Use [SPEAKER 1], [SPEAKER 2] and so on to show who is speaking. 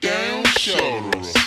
[SPEAKER 1] Down shoulders.